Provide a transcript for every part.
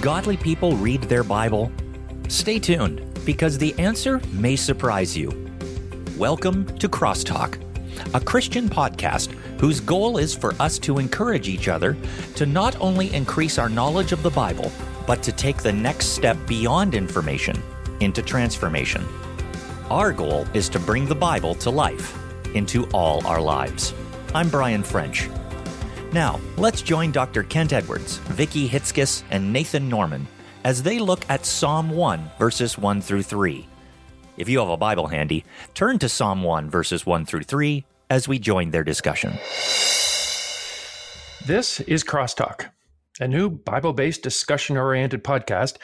Godly people read their Bible? Stay tuned because the answer may surprise you. Welcome to Crosstalk, a Christian podcast whose goal is for us to encourage each other to not only increase our knowledge of the Bible, but to take the next step beyond information into transformation. Our goal is to bring the Bible to life into all our lives. I'm Brian French. Now, let's join Dr. Kent Edwards, Vicki Hitzges, and Nathan Norman as they look at Psalm 1, verses 1 through 3. If you have a Bible handy, turn to Psalm 1, verses 1 through 3 as we join their discussion. This is Crosstalk, a new Bible based discussion oriented podcast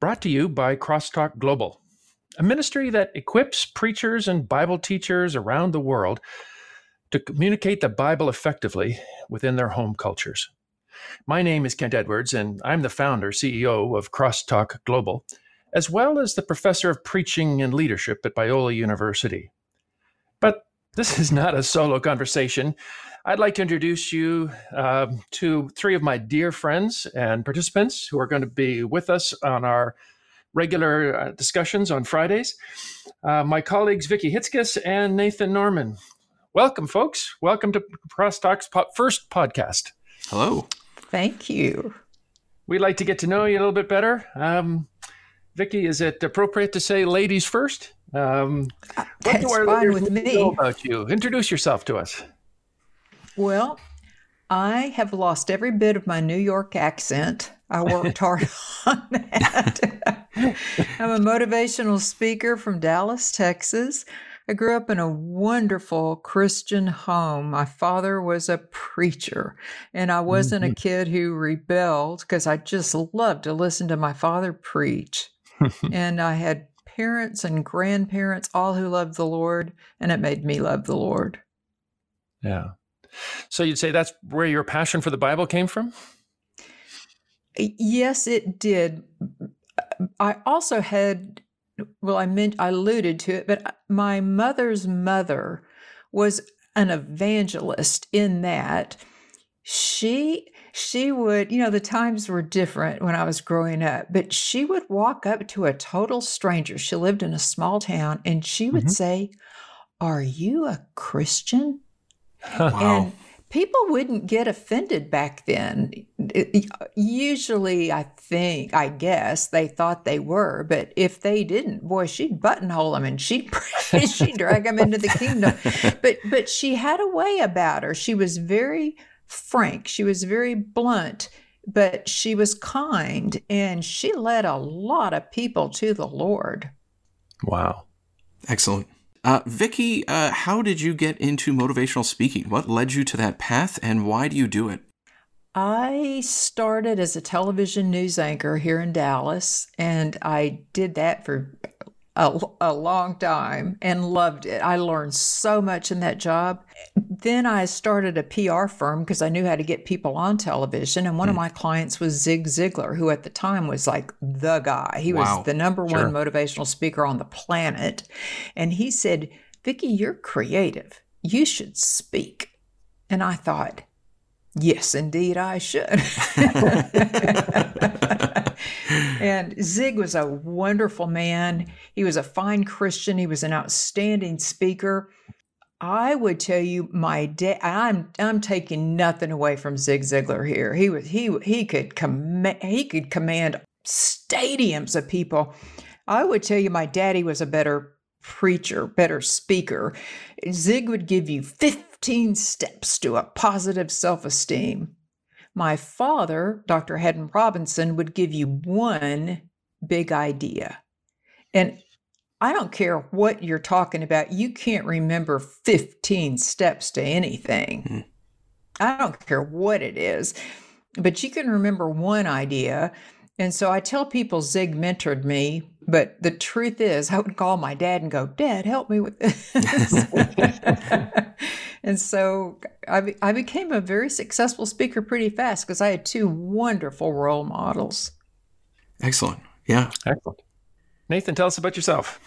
brought to you by Crosstalk Global, a ministry that equips preachers and Bible teachers around the world to communicate the Bible effectively within their home cultures. My name is Kent Edwards, and I'm the founder, CEO of Crosstalk Global, as well as the professor of preaching and leadership at Biola University. But this is not a solo conversation. I'd like to introduce you uh, to three of my dear friends and participants who are going to be with us on our regular uh, discussions on Fridays. Uh, my colleagues Vicki Hitzges and Nathan Norman. Welcome, folks. Welcome to Crosstalk's po- first podcast. Hello. Thank you. We'd like to get to know you a little bit better. Um, Vicki, is it appropriate to say ladies first? Um, what That's do our fine with me. know about you? Introduce yourself to us. Well, I have lost every bit of my New York accent. I worked hard on that. I'm a motivational speaker from Dallas, Texas. I grew up in a wonderful Christian home. My father was a preacher, and I wasn't mm-hmm. a kid who rebelled because I just loved to listen to my father preach. and I had parents and grandparents, all who loved the Lord, and it made me love the Lord. Yeah. So you'd say that's where your passion for the Bible came from? Yes, it did. I also had well, I meant I alluded to it, but uh, my mother's mother was an evangelist in that she she would you know the times were different when i was growing up but she would walk up to a total stranger she lived in a small town and she would mm-hmm. say are you a christian wow. and people wouldn't get offended back then. Usually, I think, I guess they thought they were, but if they didn't, boy, she'd buttonhole them and she'd she'd drag them into the kingdom. But but she had a way about her. She was very frank. She was very blunt. But she was kind and she led a lot of people to the Lord. Wow. Excellent. Uh, Vicki, uh, how did you get into motivational speaking? What led you to that path, and why do you do it? I started as a television news anchor here in Dallas, and I did that for a, a long time and loved it. I learned so much in that job. Then I started a PR firm because I knew how to get people on television. And one mm. of hmm. my clients was Zig Ziglar, who at the time was like the guy. He wow. was the number one motivational speaker on the planet. And he said, Vicki, you're creative. You should speak. And I thought, yes, indeed, I should. and Zig was a wonderful man. He was a fine Christian. He was an outstanding speaker. I would tell you, my dad. I'm I'm taking nothing away from Zig Ziglar here. He was he he could command he could command stadiums of people. I would tell you, my daddy was a better preacher, better speaker. Zig would give you 15 steps to a positive self esteem. My father, Dr. Haddon Robinson, would give you one big idea. And I don't care what you're talking about, you can't remember 15 steps to anything. Hmm. I don't care what it is, but you can remember one idea. And so I tell people Zig mentored me, but the truth is, I would call my dad and go, Dad, help me with this. And so I, I became a very successful speaker pretty fast because I had two wonderful role models. Excellent. Yeah. Excellent. Nathan, tell us about yourself.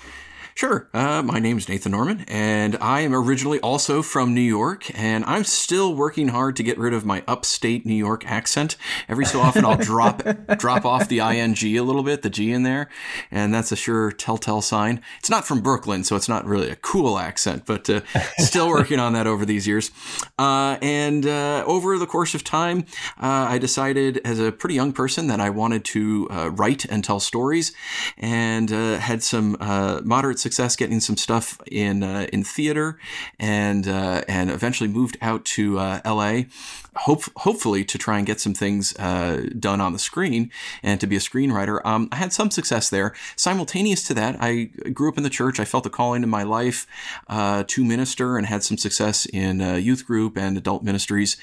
Sure. Uh, my name's Nathan Norman, and I am originally also from New York, and I'm still working hard to get rid of my upstate New York accent. Every so often, I'll drop drop off the ing a little bit, the G in there, and that's a sure telltale sign. It's not from Brooklyn, so it's not really a cool accent, but uh, still working on that over these years. Uh, and uh, over the course of time, uh, I decided as a pretty young person that I wanted to uh, write and tell stories, and had some moderate success getting some stuff in uh, in theater, and uh, and eventually moved out to uh, L.A. Hope, hopefully to try and get some things uh, done on the screen and to be a screenwriter. Um, I had some success there. Simultaneous to that, I grew up in the church. I felt a calling in my life uh, to minister and had some success in youth group and adult ministries.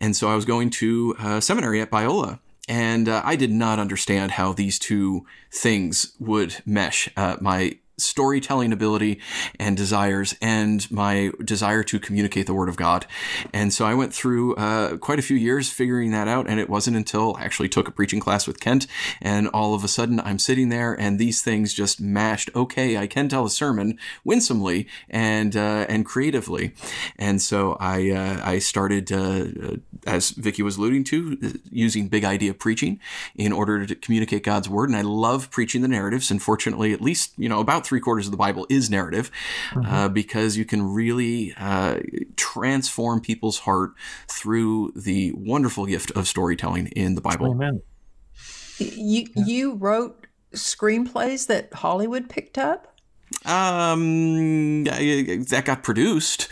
And so I was going to seminary at Biola and uh, I did not understand how these two things would mesh. Uh, my storytelling ability and desires and my desire to communicate the word of God. And so I went through uh, quite a few years figuring that out. And it wasn't until I actually took a preaching class with Kent and all of a sudden I'm sitting there and these things just mashed. Okay, I can tell a sermon winsomely and, uh, and creatively. And so I, uh, I started, uh, as Vicki was alluding to, using big idea preaching in order to communicate God's word. And I love preaching the narratives. And fortunately, at least, you know, about three quarters of the Bible is narrative, mm-hmm. uh, because you can really uh, transform people's heart through the wonderful gift of storytelling in the Bible. Amen. You yeah. you wrote screenplays that Hollywood picked up. Um, that got produced.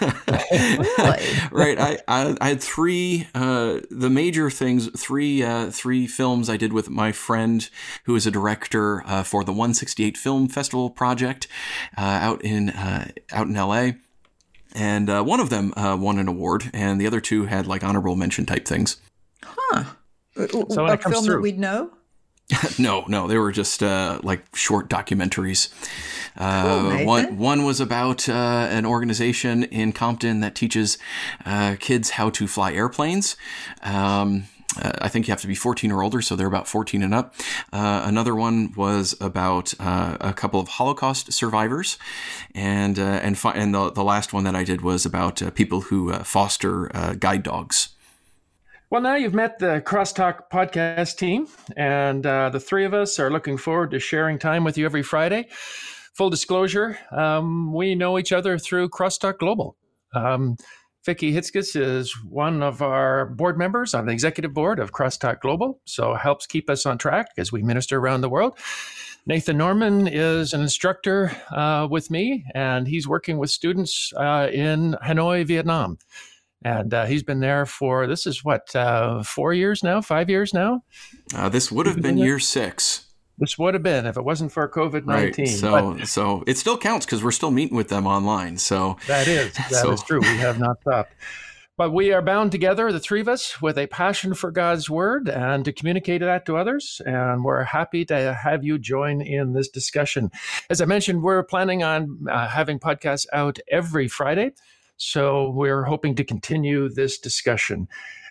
really? right. I, I, I, had three, uh, the major things, three, uh, three films I did with my friend who is a director, uh, for the 168 Film Festival project, uh, out in, uh, out in LA. And, uh, one of them, won an award and the other two had like honorable mention type things. Huh. So a film through, that we'd know? no, no, they were just uh, like short documentaries. Uh, cool, one one was about uh, an organization in Compton that teaches uh, kids how to fly airplanes. Um, uh, I think you have to be 14 or older, so they're about 14 and up. Uh, another one was about uh, a couple of Holocaust survivors, and and fi- and the the last one that I did was about people who foster guide dogs. Well, now you've met the Crosstalk podcast team, and uh, the three of us are looking forward to sharing time with you every Friday. Full disclosure, um, we know each other through Crosstalk Global. Um, Vicki Hitzges is one of our board members on the executive board of Crosstalk Global, so helps keep us on track as we minister around the world. Nathan Norman is an instructor uh, with me, and he's working with students uh, in Hanoi, Vietnam and uh, he's been there for this is what uh, four years now, five years now. Uh, this would have been, year six. This would have been if it wasn't for COVID nineteen. Right. So, but, so it still counts because we're still meeting with them online. So that is that so. is true. We have not stopped. But we are bound together, the three of us, with a passion for God's word and to communicate that to others. And we're happy to have you join in this discussion. As I mentioned, we're planning on uh, having podcasts out every Friday. So we're hoping to continue this discussion.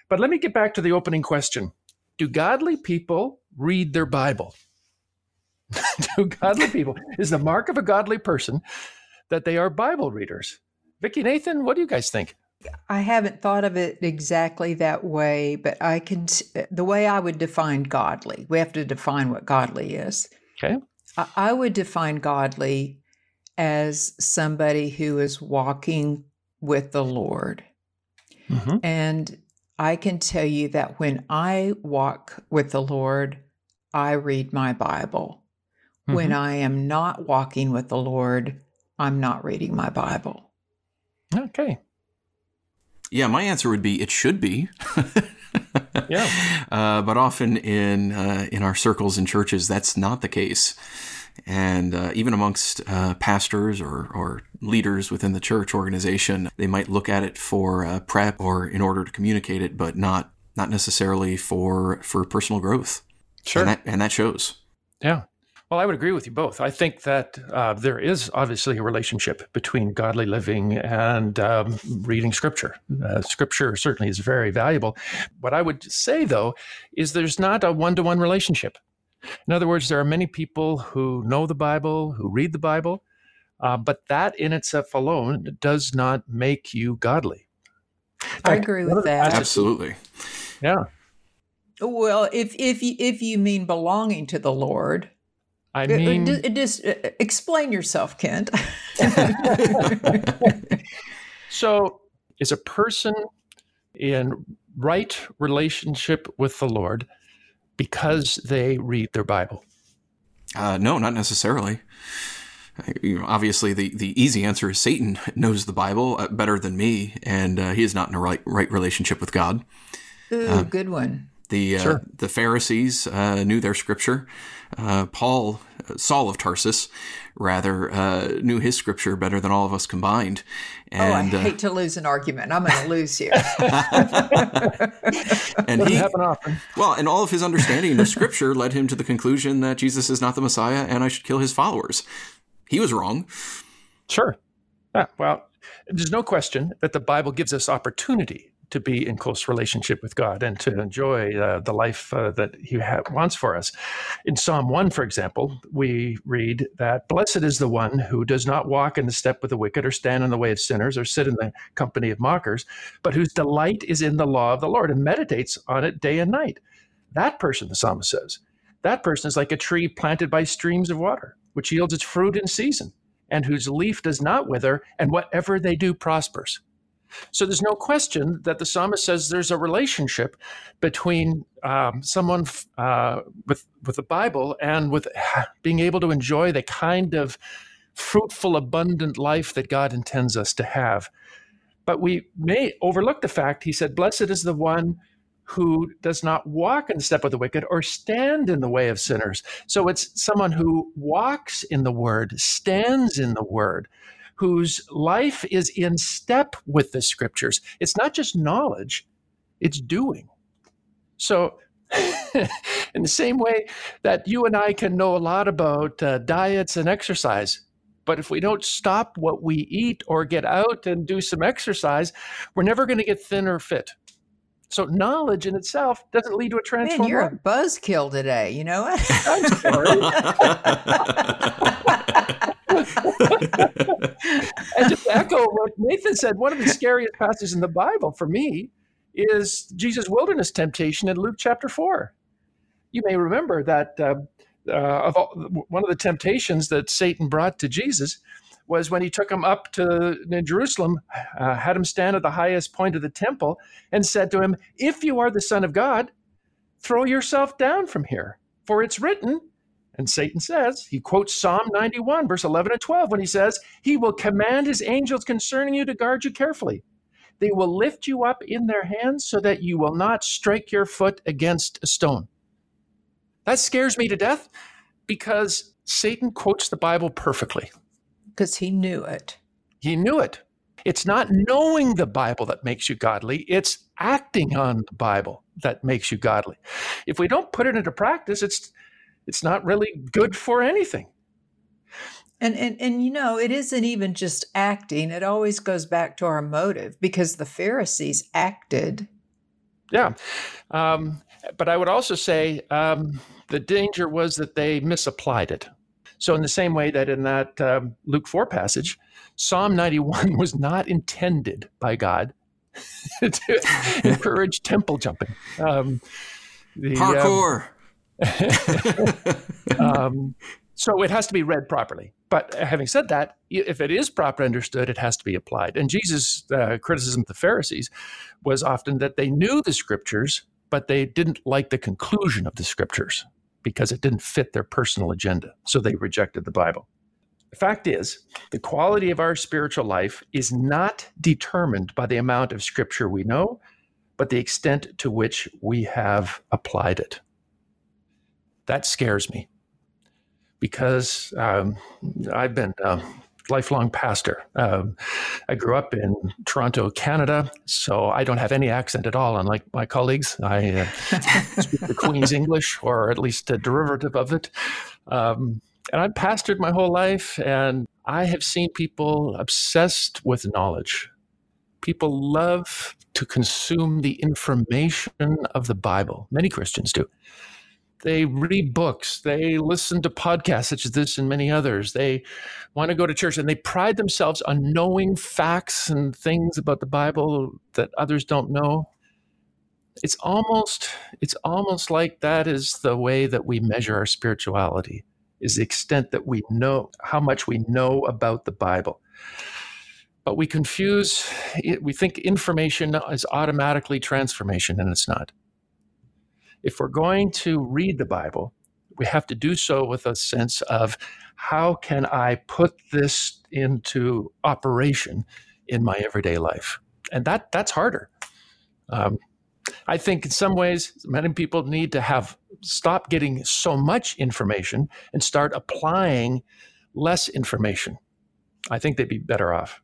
But let me get back to the opening question Do godly people read their Bible? Do godly people, is the mark of a godly person that they are Bible readers? Vicki Nathan, what do you guys think? I haven't thought of it exactly that way, but I can, uh, the way I would define godly, we have to define what godly is. Okay. I would define godly as somebody who is walking with the Lord. Mm-hmm. And I can tell you that when I walk with the Lord, I read my Bible. Mm-hmm. When I am not walking with the Lord, I'm not reading my Bible. Okay. Yeah, my answer would be it should be. yeah. Uh, but often in uh, in our circles and churches, that's not the case and uh, even amongst uh, pastors or, or leaders within the church organization, they might look at it for uh, prep or in order to communicate it, but not not necessarily for for personal growth. Sure, and that, and that shows. Yeah. Well, I would agree with you both. I think that uh, there is obviously a relationship between godly living and um, reading scripture. Uh, scripture certainly is very valuable. What I would say, though, is there's not a one to one relationship. In other words, there are many people who know the Bible, who read the Bible, uh, but that in itself alone does not make you godly. I agree with that. Absolutely. Yeah. Well, if if you, if you mean belonging to the Lord, I mean, uh, just uh, explain yourself, Kent. so, is a person in right relationship with the Lord because they read their Bible? Uh, no, not necessarily. You know, obviously, the, the easy answer is Satan knows the Bible uh, better than me, and uh, he is not in a right right relationship with God. Ooh, uh, good one. The uh, the Pharisees uh, knew their scripture. Uh, Paul, Saul of Tarsus, rather knew his scripture better than all of us combined. And, oh, I hate to lose an argument. I'm going to lose here. and he happen often. Well, and all of his understanding of scripture led him to the conclusion that Jesus is not the Messiah, and I should kill his followers. He was wrong. Sure. Yeah, well, there's no question that the Bible gives us opportunity to be in close relationship with God and to enjoy uh, the life uh, that He ha- wants for us. In Psalm 1, for example, we read that Blessed is the one who does not walk in the step of the wicked, or stand in the way of sinners, or sit in the company of mockers, but whose delight is in the law of the Lord and meditates on it day and night. That person, the psalmist says, that person is like a tree planted by streams of water, which yields its fruit in season, and whose leaf does not wither, and whatever they do prospers. So there's no question that the psalmist says there's a relationship between um, someone uh, with with the Bible and with being able to enjoy the kind of fruitful, abundant life that God intends us to have. But we may overlook the fact he said, "Blessed is the one." Who does not walk in the step of the wicked or stand in the way of sinners. So it's someone who walks in the word, stands in the word, whose life is in step with the scriptures. It's not just knowledge, it's doing. So, in the same way that you and I can know a lot about uh, diets and exercise, but if we don't stop what we eat or get out and do some exercise, we're never going to get thin or fit. So knowledge in itself doesn't lead to a transformation. Man, you're a buzzkill today. You know what? I'm sorry. and just echo what Nathan said, one of the scariest passages in the Bible for me is Jesus' wilderness temptation in Luke chapter 4. You may remember that uh, uh, of all, one of the temptations that Satan brought to Jesus was when he took him up to Jerusalem, uh, had him stand at the highest point of the temple, and said to him, If you are the Son of God, throw yourself down from here. For it's written, and Satan says, he quotes Psalm 91, verse 11 and 12, when he says, He will command his angels concerning you to guard you carefully. They will lift you up in their hands so that you will not strike your foot against a stone. That scares me to death because Satan quotes the Bible perfectly. Because he knew it. He knew it. It's not knowing the Bible that makes you godly, it's acting on the Bible that makes you godly. If we don't put it into practice, it's it's not really good for anything. And, and and you know, it isn't even just acting. It always goes back to our motive because the Pharisees acted. Yeah. Um, but I would also say um, the danger was that they misapplied it. So, in the same way that in that um, Luke 4 passage, Psalm 91 was not intended by God to encourage temple jumping. Um, the, Parkour. um, so it has to be read properly. But having said that, if it is properly understood, it has to be applied. And Jesus' uh, criticism of the Pharisees was often that they knew the scriptures, but they didn't like the conclusion of the scriptures because it didn't fit their personal agenda. So they rejected the Bible. The fact is, the quality of our spiritual life is not determined by the amount of scripture we know, but the extent to which we have applied it that scares me because um, I've been a lifelong pastor. Um, I grew up in Toronto, Canada, so I don't have any accent at all, unlike my colleagues. I uh, speak the Queen's English, or at least a derivative of it. Um, and I've pastored my whole life, and I have seen people obsessed with knowledge. People love to consume the information of the Bible. Many Christians do they read books, they listen to podcasts such as this and many others. They want to go to church and they pride themselves on knowing facts and things about the Bible that others don't know. It's almost it's almost like that is the way that we measure our spirituality is the extent that we know how much we know about the Bible. But we confuse we think information is automatically transformation and it's not if we're going to read the Bible, we have to do so with a sense of how can I put this into operation in my everyday life, and that that's harder. Um, I think in some ways, many people need to have stop getting so much information and start applying less information. I think they'd be better off.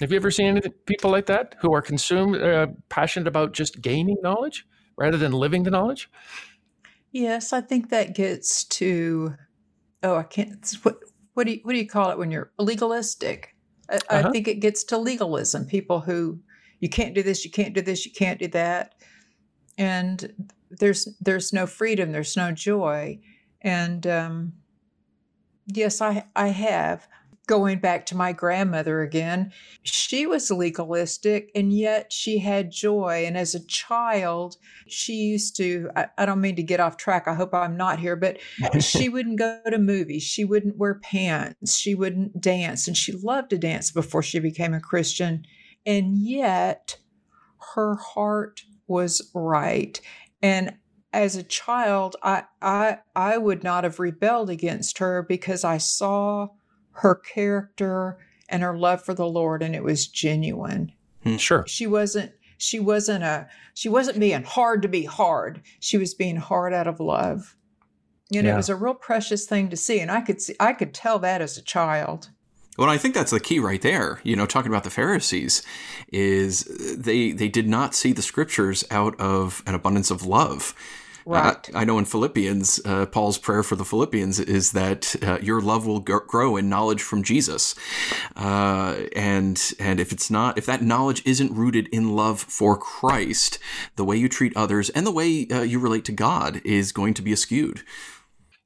Have you ever seen any people like that who are consumed, uh, passionate about just gaining knowledge? Rather than living the knowledge? Yes, I think that gets to oh, I can't. What what do you what do you call it when you're legalistic? I, uh-huh. I think it gets to legalism. People who you can't do this, you can't do this, you can't do that, and there's there's no freedom, there's no joy, and um, yes, I I have going back to my grandmother again, she was legalistic and yet she had joy. And as a child, she used to, I, I, don't mean to get off track. I hope I'm not here, but she wouldn't go to movies. She wouldn't wear pants. She wouldn't dance. And she loved to dance before she became a Christian. And yet her heart was right. And as a child, I, I I would not have rebelled against her because I saw her character and her love for the Lord, and it was genuine. Hmm, sure. She wasn't she wasn't a she wasn't being hard to be hard. She was being hard out of love. And yeah. it was a real precious thing to see. And I could see I could tell that as a child. Well, I think that's the key right there. You know, talking about the Pharisees, is they they did not see the scriptures out of an abundance of love. Right. Uh, I know in Philippians, uh, Paul's prayer for the Philippians is that uh, your love will g- grow in knowledge from Jesus, uh, and and if it's not, if that knowledge isn't rooted in love for Christ, the way you treat others and the way uh, you relate to God is going to be askewed.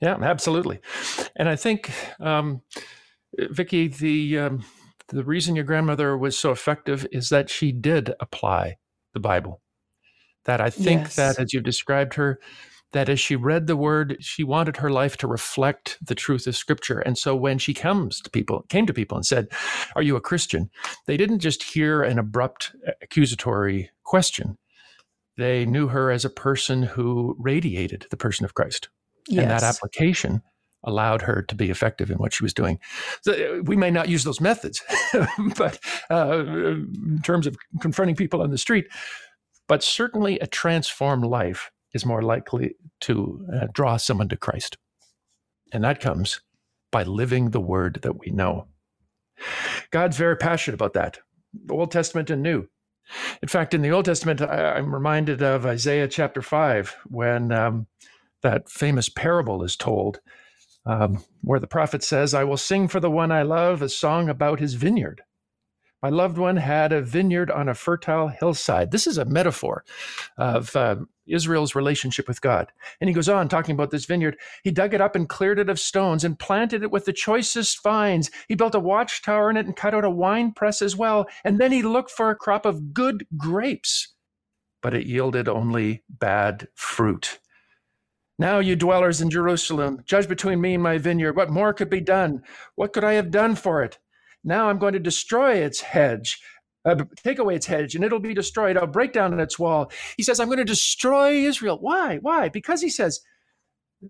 Yeah, absolutely, and I think, um, Vicki, the um, the reason your grandmother was so effective is that she did apply the Bible that I think yes. that as you've described her, that as she read the word, she wanted her life to reflect the truth of scripture. And so when she comes to people, came to people and said, Are you a Christian? They didn't just hear an abrupt accusatory question. They knew her as a person who radiated the person of Christ. Yes. And that application allowed her to be effective in what she was doing. So uh, we may not use those methods, but uh, in terms of confronting people on the street, but certainly a transformed life is more likely to uh, draw someone to Christ. And that comes by living the word that we know. God's very passionate about that, Old Testament and New. In fact, in the Old Testament, I, am reminded of Isaiah chapter 5 when um, that famous parable is told, um, where the prophet says, I will sing for the one I love a song about his vineyard. My loved one had a vineyard on a fertile hillside. This is a metaphor of uh, Israel's relationship with God. And he goes on talking about this vineyard. He dug it up and cleared it of stones and planted it with the choicest vines. He built a watchtower in it and cut out a wine press as well. And then he looked for a crop of good grapes, but it yielded only bad fruit. Now, you dwellers in Jerusalem, judge between me and my vineyard. What more could be done? What could I have done for it? Now I'm going to destroy its hedge, uh, take away its hedge, and it'll be destroyed. I'll break down its wall. He says, I'm going to destroy Israel. Why? Why? Because he says,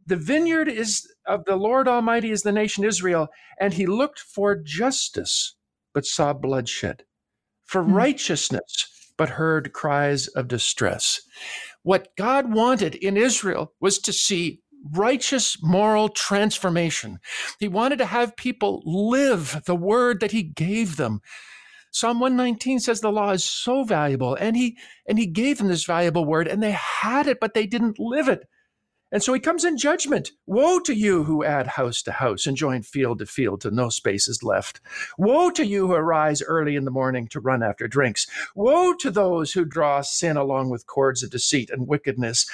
the vineyard is of the Lord Almighty is the nation Israel, and he looked for justice, but saw bloodshed, for hmm. righteousness, but heard cries of distress. What God wanted in Israel was to see righteous moral transformation. He wanted to have people live the word that he gave them. Psalm 119 says the law is so valuable and he and he gave them this valuable word and they had it but they didn't live it. And so he comes in judgment. Woe to you who add house to house and join field to field till no space is left. Woe to you who arise early in the morning to run after drinks. Woe to those who draw sin along with cords of deceit and wickedness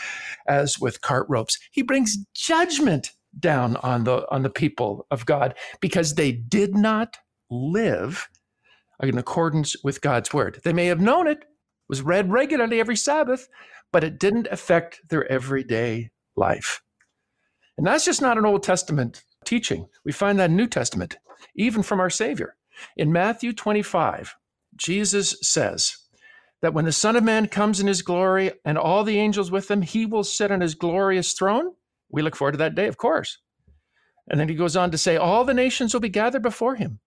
as with cart ropes. He brings judgment down on the on the people of God because they did not live in accordance with God's word. They may have known it, was read regularly every Sabbath, but it didn't affect their everyday life. And that's just not an Old Testament teaching. We find that in New Testament, even from our Savior. In Matthew 25, Jesus says that when the Son of Man comes in his glory and all the angels with him, he will sit on his glorious throne. We look forward to that day, of course. And then he goes on to say, All the nations will be gathered before him,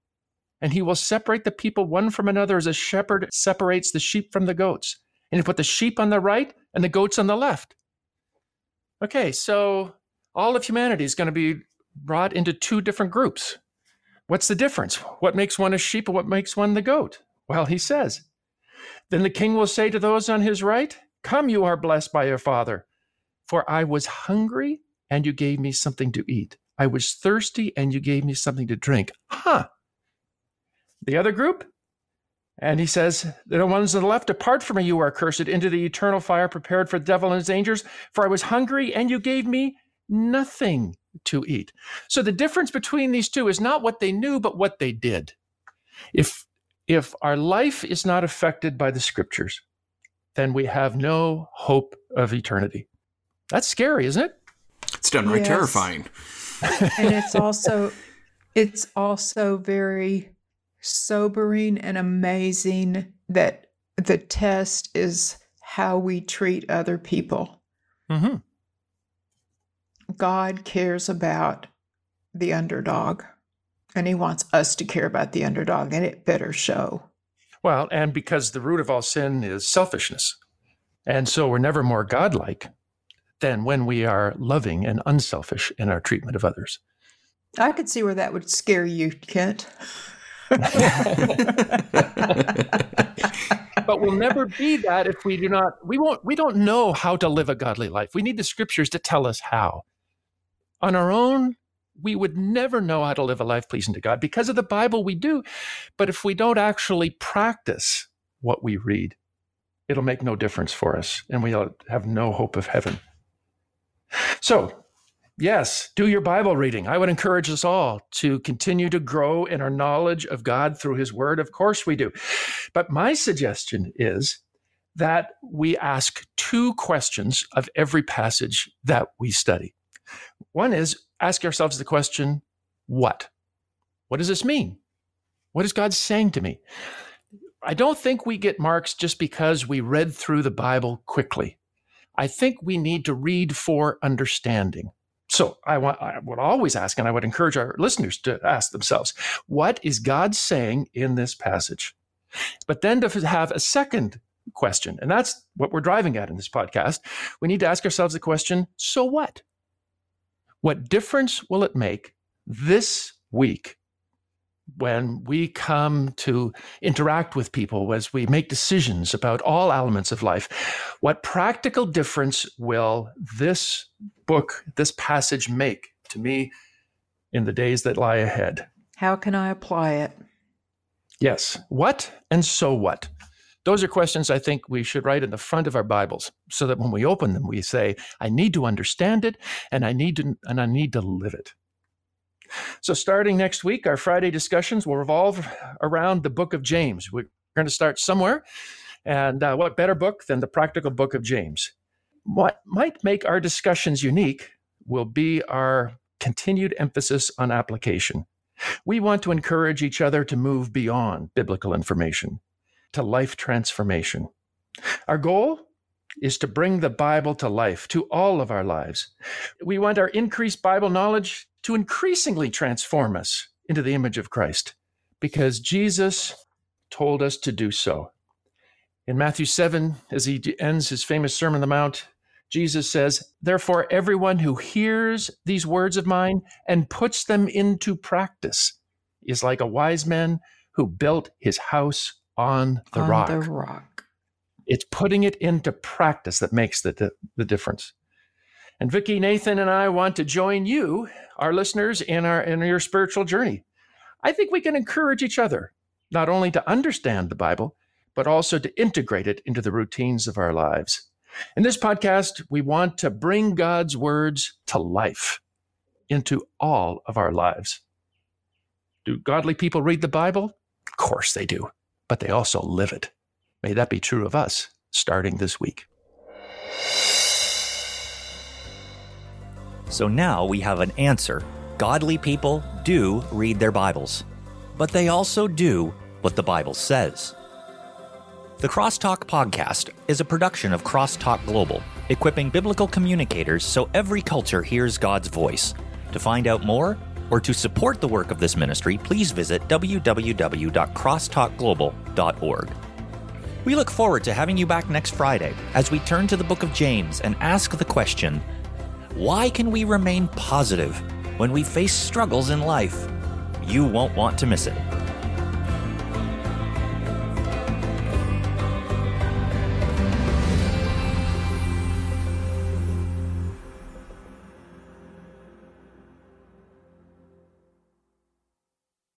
and he will separate the people one from another as a shepherd separates the sheep from the goats. And he put the sheep on the right and the goats on the left. Okay, so all of humanity is going to be brought into two different groups. What's the difference? What makes one a sheep and what makes one the goat? Well, he says, Then the king will say to those on his right, Come, you are blessed by your father, for I was hungry and you gave me something to eat. I was thirsty and you gave me something to drink. Huh. The other group, and he says, The ones on the left, depart from me, you are cursed, into the eternal fire prepared for the devil and his angels. For I was hungry, and you gave me nothing to eat. So the difference between these two is not what they knew, but what they did. If if our life is not affected by the scriptures, then we have no hope of eternity. That's scary, isn't it? It's downright yes. terrifying. and it's also it's also very sobering and amazing that the test is how we treat other people. Mm-hmm. God cares about the underdog, and He wants us to care about the underdog, and it better show. Well, and because the root of all sin is selfishness. And so we're never more godlike than when we are loving and unselfish in our treatment of others. I could see where that would scare you, Kent. but we'll never be that if we do not we won't we don't know how to live a godly life. We need the scriptures to tell us how. On our own we would never know how to live a life pleasing to god. Because of the bible we do. But if we don't actually practice what we read it'll make no difference for us and we'll have no hope of heaven. So Yes, do your Bible reading. I would encourage us all to continue to grow in our knowledge of God through His Word. Of course, we do. But my suggestion is that we ask two questions of every passage that we study. One is ask ourselves the question, what? What does this mean? What is God saying to me? I don't think we get marks just because we read through the Bible quickly. I think we need to read for understanding. So I want I would always ask, and I would encourage our listeners to ask themselves, what is God saying in this passage? But then to have a second question, and that's what we're driving at in this podcast. We need to ask ourselves the question, so what? What difference will it make this week when we come to interact with people, as we make decisions about all elements of life, what practical difference will this book, this passage make to me in the days that lie ahead? How can I apply it? Yes. What and so what? Those are questions I think we should write in the front of our Bibles so that when we open them, we say, I need to understand it and I need to, and I need to live it. So, starting next week, our Friday discussions will revolve around the book of James. We're going to start somewhere. And uh, what better book than the practical book of James? What might make our discussions unique will be our continued emphasis on application. We want to encourage each other to move beyond biblical information to life transformation. Our goal is to bring the Bible to life, to all of our lives. We want our increased Bible knowledge to increasingly transform us into the image of Christ because Jesus told us to do so. In Matthew 7, as he ends his famous Sermon on the Mount, Jesus says, Therefore, everyone who hears these words of mine and puts them into practice is like a wise man who built his house on the on rock. The rock. It's putting it into practice that makes the, the difference. And Vicki, Nathan, and I want to join you, our listeners, in our in your spiritual journey. I think we can encourage each other not only to understand the Bible, but also to integrate it into the routines of our lives. In this podcast, we want to bring God's words to life into all of our lives. Do godly people read the Bible? Of course they do, but they also live it. May that be true of us starting this week. So now we have an answer. Godly people do read their Bibles, but they also do what the Bible says. The Crosstalk podcast is a production of Crosstalk Global, equipping biblical communicators so every culture hears God's voice. To find out more or to support the work of this ministry, please visit www.crosstalkglobal.org. We look forward to having you back next Friday as we turn to the book of James and ask the question Why can we remain positive when we face struggles in life? You won't want to miss it.